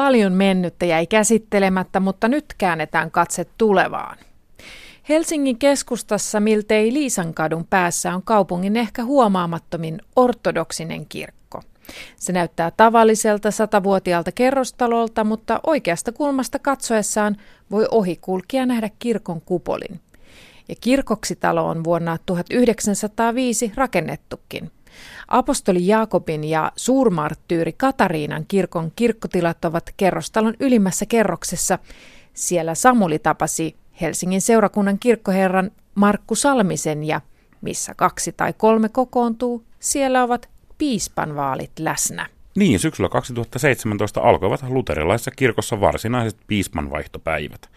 Paljon mennyttä jäi käsittelemättä, mutta nyt käännetään katse tulevaan. Helsingin keskustassa miltei Liisankadun päässä on kaupungin ehkä huomaamattomin ortodoksinen kirkko. Se näyttää tavalliselta satavuotiaalta kerrostalolta, mutta oikeasta kulmasta katsoessaan voi ohikulkija nähdä kirkon kupolin. Ja kirkoksitalo on vuonna 1905 rakennettukin. Apostoli Jaakobin ja suurmarttyyri Katariinan kirkon kirkkotilat ovat kerrostalon ylimmässä kerroksessa. Siellä Samuli tapasi Helsingin seurakunnan kirkkoherran Markku Salmisen ja missä kaksi tai kolme kokoontuu, siellä ovat piispan vaalit läsnä. Niin, syksyllä 2017 alkoivat luterilaisessa kirkossa varsinaiset piispanvaihtopäivät.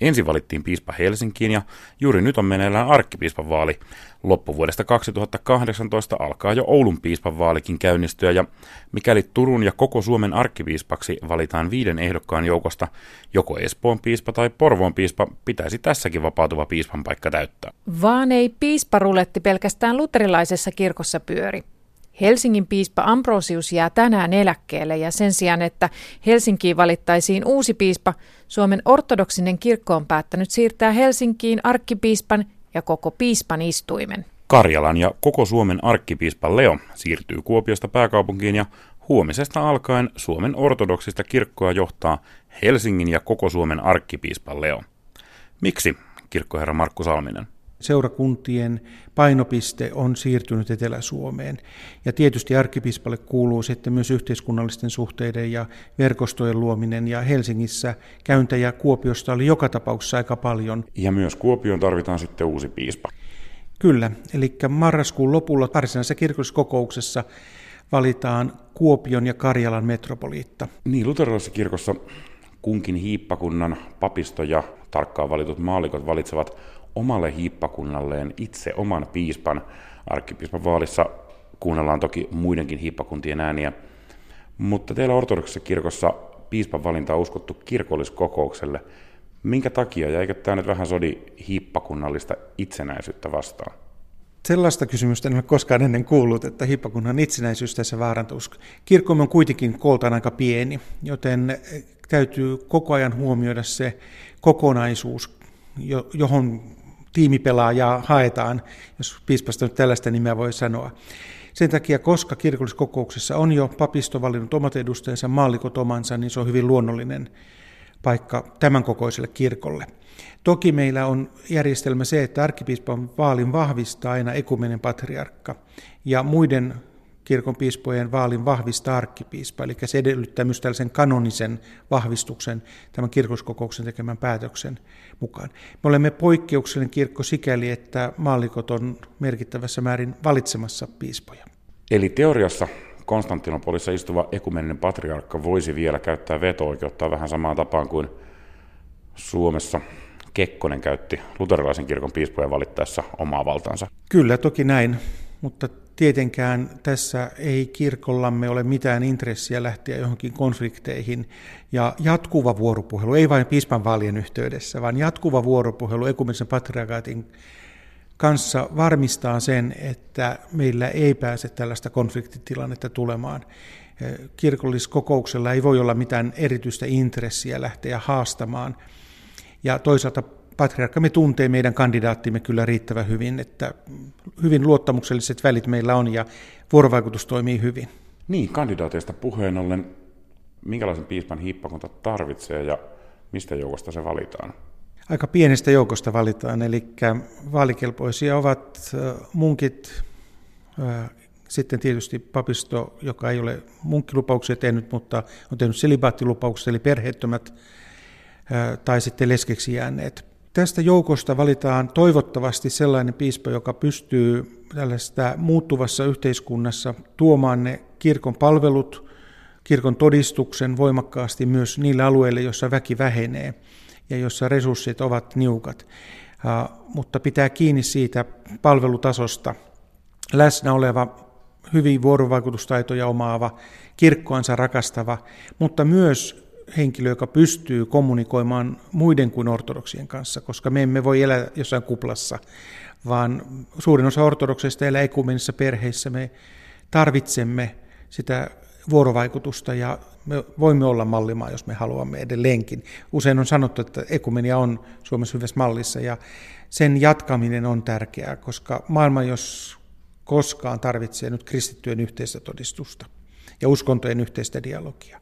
Ensin valittiin piispa Helsinkiin ja juuri nyt on meneillään arkkipiispan vaali. Loppuvuodesta 2018 alkaa jo Oulun piispan vaalikin käynnistyä ja mikäli Turun ja koko Suomen arkkipiispaksi valitaan viiden ehdokkaan joukosta, joko Espoon piispa tai Porvoon piispa pitäisi tässäkin vapautuva piispan paikka täyttää. Vaan ei piisparuletti pelkästään luterilaisessa kirkossa pyöri. Helsingin piispa Ambrosius jää tänään eläkkeelle ja sen sijaan, että Helsinkiin valittaisiin uusi piispa, Suomen ortodoksinen kirkko on päättänyt siirtää Helsinkiin arkkipiispan ja koko piispan istuimen. Karjalan ja koko Suomen arkkipiispa Leo siirtyy Kuopiosta pääkaupunkiin ja huomisesta alkaen Suomen ortodoksista kirkkoa johtaa Helsingin ja koko Suomen arkkipiispa Leo. Miksi, kirkkoherra Markku Salminen? Seurakuntien painopiste on siirtynyt Etelä-Suomeen. Ja tietysti arkkipiispalle kuuluu sitten myös yhteiskunnallisten suhteiden ja verkostojen luominen, ja Helsingissä käyntäjä Kuopiosta oli joka tapauksessa aika paljon. Ja myös Kuopioon tarvitaan sitten uusi piispa. Kyllä, eli marraskuun lopulla varsinaisessa kirkolliskokouksessa valitaan Kuopion ja Karjalan metropoliitta. Niin, luterilaisessa kirkossa kunkin hiippakunnan papisto ja tarkkaan valitut maallikot valitsevat omalle hiippakunnalleen itse oman piispan. Arkkipiispan vaalissa kuunnellaan toki muidenkin hiippakuntien ääniä, mutta teillä ortodoksisessa kirkossa piispan valinta on uskottu kirkolliskokoukselle. Minkä takia, ja eikö tämä nyt vähän sodi hiippakunnallista itsenäisyyttä vastaan? Sellaista kysymystä en ole koskaan ennen kuullut, että hiippakunnan itsenäisyys tässä vaarantuisi. Kirkkomme on kuitenkin kooltaan aika pieni, joten täytyy koko ajan huomioida se kokonaisuus, johon tiimipelaajaa haetaan, jos piispasta nyt tällaista nimeä voi sanoa. Sen takia, koska kirkolliskokouksessa on jo papisto valinnut omat edustajansa, maallikot omansa, niin se on hyvin luonnollinen paikka tämän kokoiselle kirkolle. Toki meillä on järjestelmä se, että arkkipiispan vaalin vahvistaa aina ekumenen patriarkka ja muiden kirkon piispojen vaalin vahvistaa arkkipiispa, eli se edellyttää myös tällaisen kanonisen vahvistuksen tämän kirkoskokouksen tekemän päätöksen mukaan. Me olemme poikkeuksellinen kirkko sikäli, että maallikot on merkittävässä määrin valitsemassa piispoja. Eli teoriassa Konstantinopolissa istuva ekumeninen patriarkka voisi vielä käyttää veto-oikeutta vähän samaan tapaan kuin Suomessa Kekkonen käytti luterilaisen kirkon piispojen valittaessa omaa valtaansa. Kyllä, toki näin, mutta Tietenkään tässä ei kirkollamme ole mitään intressiä lähteä johonkin konflikteihin. Ja jatkuva vuoropuhelu, ei vain piispan vaalien yhteydessä, vaan jatkuva vuoropuhelu ekumisen patriarkaatin kanssa varmistaa sen, että meillä ei pääse tällaista konfliktitilannetta tulemaan. Kirkolliskokouksella ei voi olla mitään erityistä intressiä lähteä haastamaan. Ja toisaalta patriarkkamme tuntee meidän kandidaattimme kyllä riittävän hyvin, että hyvin luottamukselliset välit meillä on ja vuorovaikutus toimii hyvin. Niin, kandidaateista puheen ollen, minkälaisen piispan hiippakunta tarvitsee ja mistä joukosta se valitaan? Aika pienestä joukosta valitaan, eli vaalikelpoisia ovat munkit, sitten tietysti papisto, joka ei ole munkkilupauksia tehnyt, mutta on tehnyt selibaattilupauksia, eli perheettömät, tai sitten leskeksi jääneet. Tästä joukosta valitaan toivottavasti sellainen piispa, joka pystyy tällaista muuttuvassa yhteiskunnassa tuomaan ne kirkon palvelut, kirkon todistuksen voimakkaasti myös niille alueille, joissa väki vähenee ja jossa resurssit ovat niukat. Mutta pitää kiinni siitä palvelutasosta läsnä oleva, hyvin vuorovaikutustaitoja omaava, kirkkoansa rakastava, mutta myös henkilö, joka pystyy kommunikoimaan muiden kuin ortodoksien kanssa, koska me emme voi elää jossain kuplassa, vaan suurin osa ortodokseista elää ekumenisissa perheissä. Me tarvitsemme sitä vuorovaikutusta ja me voimme olla mallimaa, jos me haluamme edelleenkin. Usein on sanottu, että ekumenia on Suomessa hyvässä mallissa ja sen jatkaminen on tärkeää, koska maailma, jos koskaan tarvitsee nyt kristittyjen yhteistä todistusta ja uskontojen yhteistä dialogia.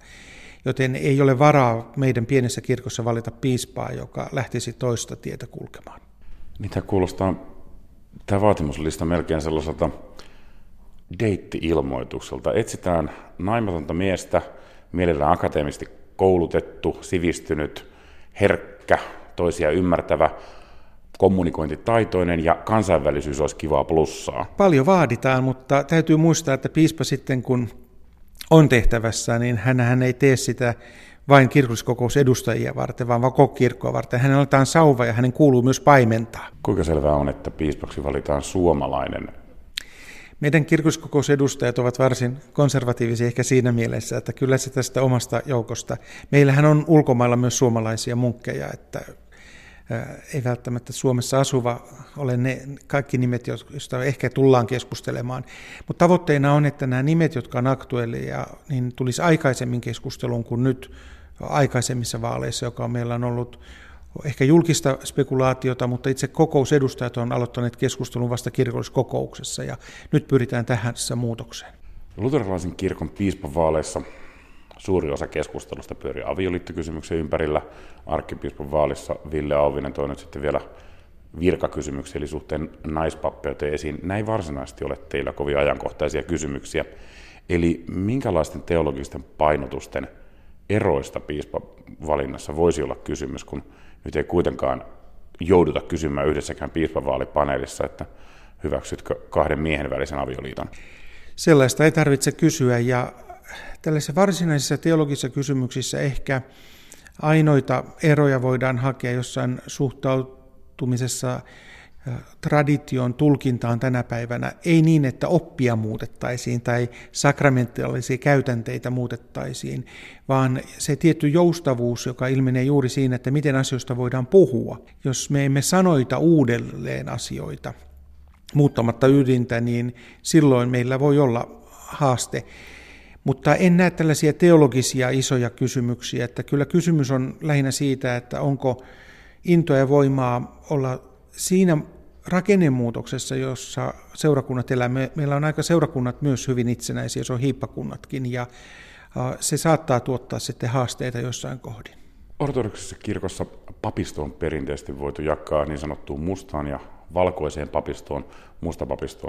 Joten ei ole varaa meidän pienessä kirkossa valita piispaa, joka lähtisi toista tietä kulkemaan. Mitä kuulostaa tämä vaatimuslista melkein sellaiselta deitti-ilmoitukselta. Etsitään naimatonta miestä, mielellään akateemisesti koulutettu, sivistynyt, herkkä, toisia ymmärtävä, kommunikointitaitoinen ja kansainvälisyys olisi kivaa plussaa. Paljon vaaditaan, mutta täytyy muistaa, että piispa sitten kun on tehtävässä, niin hän ei tee sitä vain kirkolliskokousedustajia varten, vaan koko kirkkoa varten. Hänellä on sauva ja hänen kuuluu myös paimentaa. Kuinka selvää on, että piispaksi valitaan suomalainen meidän kirkolliskokousedustajat ovat varsin konservatiivisia ehkä siinä mielessä, että kyllä se tästä omasta joukosta. Meillähän on ulkomailla myös suomalaisia munkkeja, että ei välttämättä Suomessa asuva ole ne kaikki nimet, joista ehkä tullaan keskustelemaan. Mutta tavoitteena on, että nämä nimet, jotka on aktuelleja, niin tulisi aikaisemmin keskusteluun kuin nyt aikaisemmissa vaaleissa, joka meillä on ollut ehkä julkista spekulaatiota, mutta itse kokousedustajat on aloittaneet keskustelun vasta kirkolliskokouksessa ja nyt pyritään tähän muutokseen. Luterilaisen kirkon piispavaaleissa suuri osa keskustelusta pyörii avioliittokysymyksen ympärillä. Arkkipiispan vaalissa Ville Auvinen toi nyt sitten vielä virkakysymyksiä, eli suhteen naispappeuteen esiin. Näin varsinaisesti ole teillä kovin ajankohtaisia kysymyksiä. Eli minkälaisten teologisten painotusten eroista piispavalinnassa voisi olla kysymys, kun nyt ei kuitenkaan jouduta kysymään yhdessäkään piispavaalipaneelissa, että hyväksytkö kahden miehen välisen avioliiton? Sellaista ei tarvitse kysyä ja tällaisissa varsinaisissa teologisissa kysymyksissä ehkä ainoita eroja voidaan hakea jossain suhtautumisessa tradition tulkintaan tänä päivänä, ei niin, että oppia muutettaisiin tai sakramentaalisia käytänteitä muutettaisiin, vaan se tietty joustavuus, joka ilmenee juuri siinä, että miten asioista voidaan puhua. Jos me emme sanoita uudelleen asioita muuttamatta ydintä, niin silloin meillä voi olla haaste. Mutta en näe tällaisia teologisia isoja kysymyksiä, että kyllä kysymys on lähinnä siitä, että onko intoa ja voimaa olla siinä rakennemuutoksessa, jossa seurakunnat elämme, meillä on aika seurakunnat myös hyvin itsenäisiä, se on hiippakunnatkin, ja se saattaa tuottaa sitten haasteita jossain kohdin. Ortodoksisessa kirkossa papisto on perinteisesti voitu jakaa niin sanottuun mustaan ja valkoiseen papistoon. Musta papisto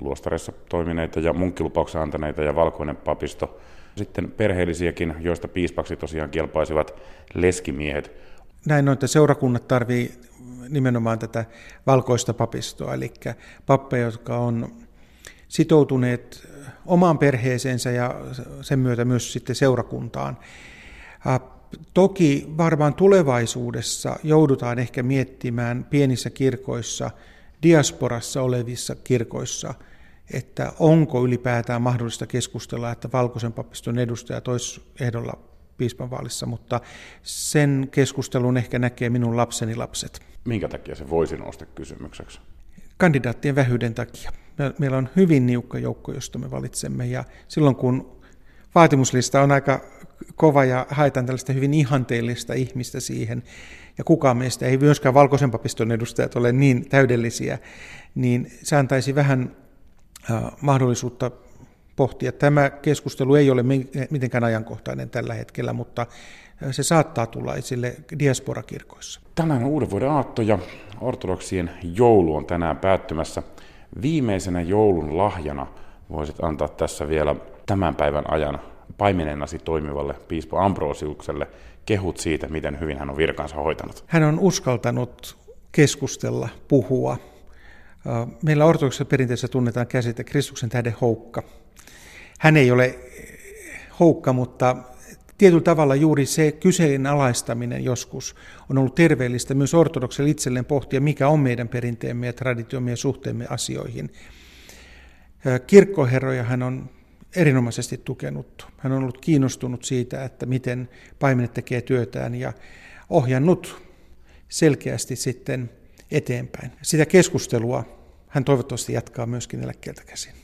on luostarissa toimineita ja munkkilupauksen antaneita ja valkoinen papisto. Sitten perheellisiäkin, joista piispaksi tosiaan kelpaisivat leskimiehet. Näin on, että seurakunnat tarvii nimenomaan tätä valkoista papistoa, eli pappeja, jotka on sitoutuneet omaan perheeseensä ja sen myötä myös sitten seurakuntaan. Toki varmaan tulevaisuudessa joudutaan ehkä miettimään pienissä kirkoissa, diasporassa olevissa kirkoissa, että onko ylipäätään mahdollista keskustella, että valkoisen papiston edustaja toisi ehdolla piispanvaalissa, mutta sen keskustelun ehkä näkee minun lapseni lapset. Minkä takia se voisi nousta kysymykseksi? Kandidaattien vähyyden takia. Meillä on hyvin niukka joukko, josta me valitsemme, ja silloin kun vaatimuslista on aika kova ja haetaan tällaista hyvin ihanteellista ihmistä siihen, ja kukaan meistä ei myöskään valkoisen papiston edustajat ole niin täydellisiä, niin se antaisi vähän mahdollisuutta pohtia. Tämä keskustelu ei ole mitenkään ajankohtainen tällä hetkellä, mutta se saattaa tulla esille diasporakirkoissa. Tänään on uuden vuoden aatto ja ortodoksien joulu on tänään päättymässä. Viimeisenä joulun lahjana voisit antaa tässä vielä tämän päivän ajan paimenennasi toimivalle piispo Ambrosiukselle kehut siitä, miten hyvin hän on virkansa hoitanut. Hän on uskaltanut keskustella, puhua. Meillä ortodoksissa perinteessä tunnetaan käsite Kristuksen tähden houkka. Hän ei ole houkka, mutta tietyllä tavalla juuri se kyseenalaistaminen joskus on ollut terveellistä myös ortodokselle itselleen pohtia, mikä on meidän perinteemme ja traditiomme ja suhteemme asioihin. Kirkkoherroja hän on erinomaisesti tukenut. Hän on ollut kiinnostunut siitä, että miten paimenet tekee työtään ja ohjannut selkeästi sitten eteenpäin. Sitä keskustelua hän toivottavasti jatkaa myöskin eläkkeeltä käsin.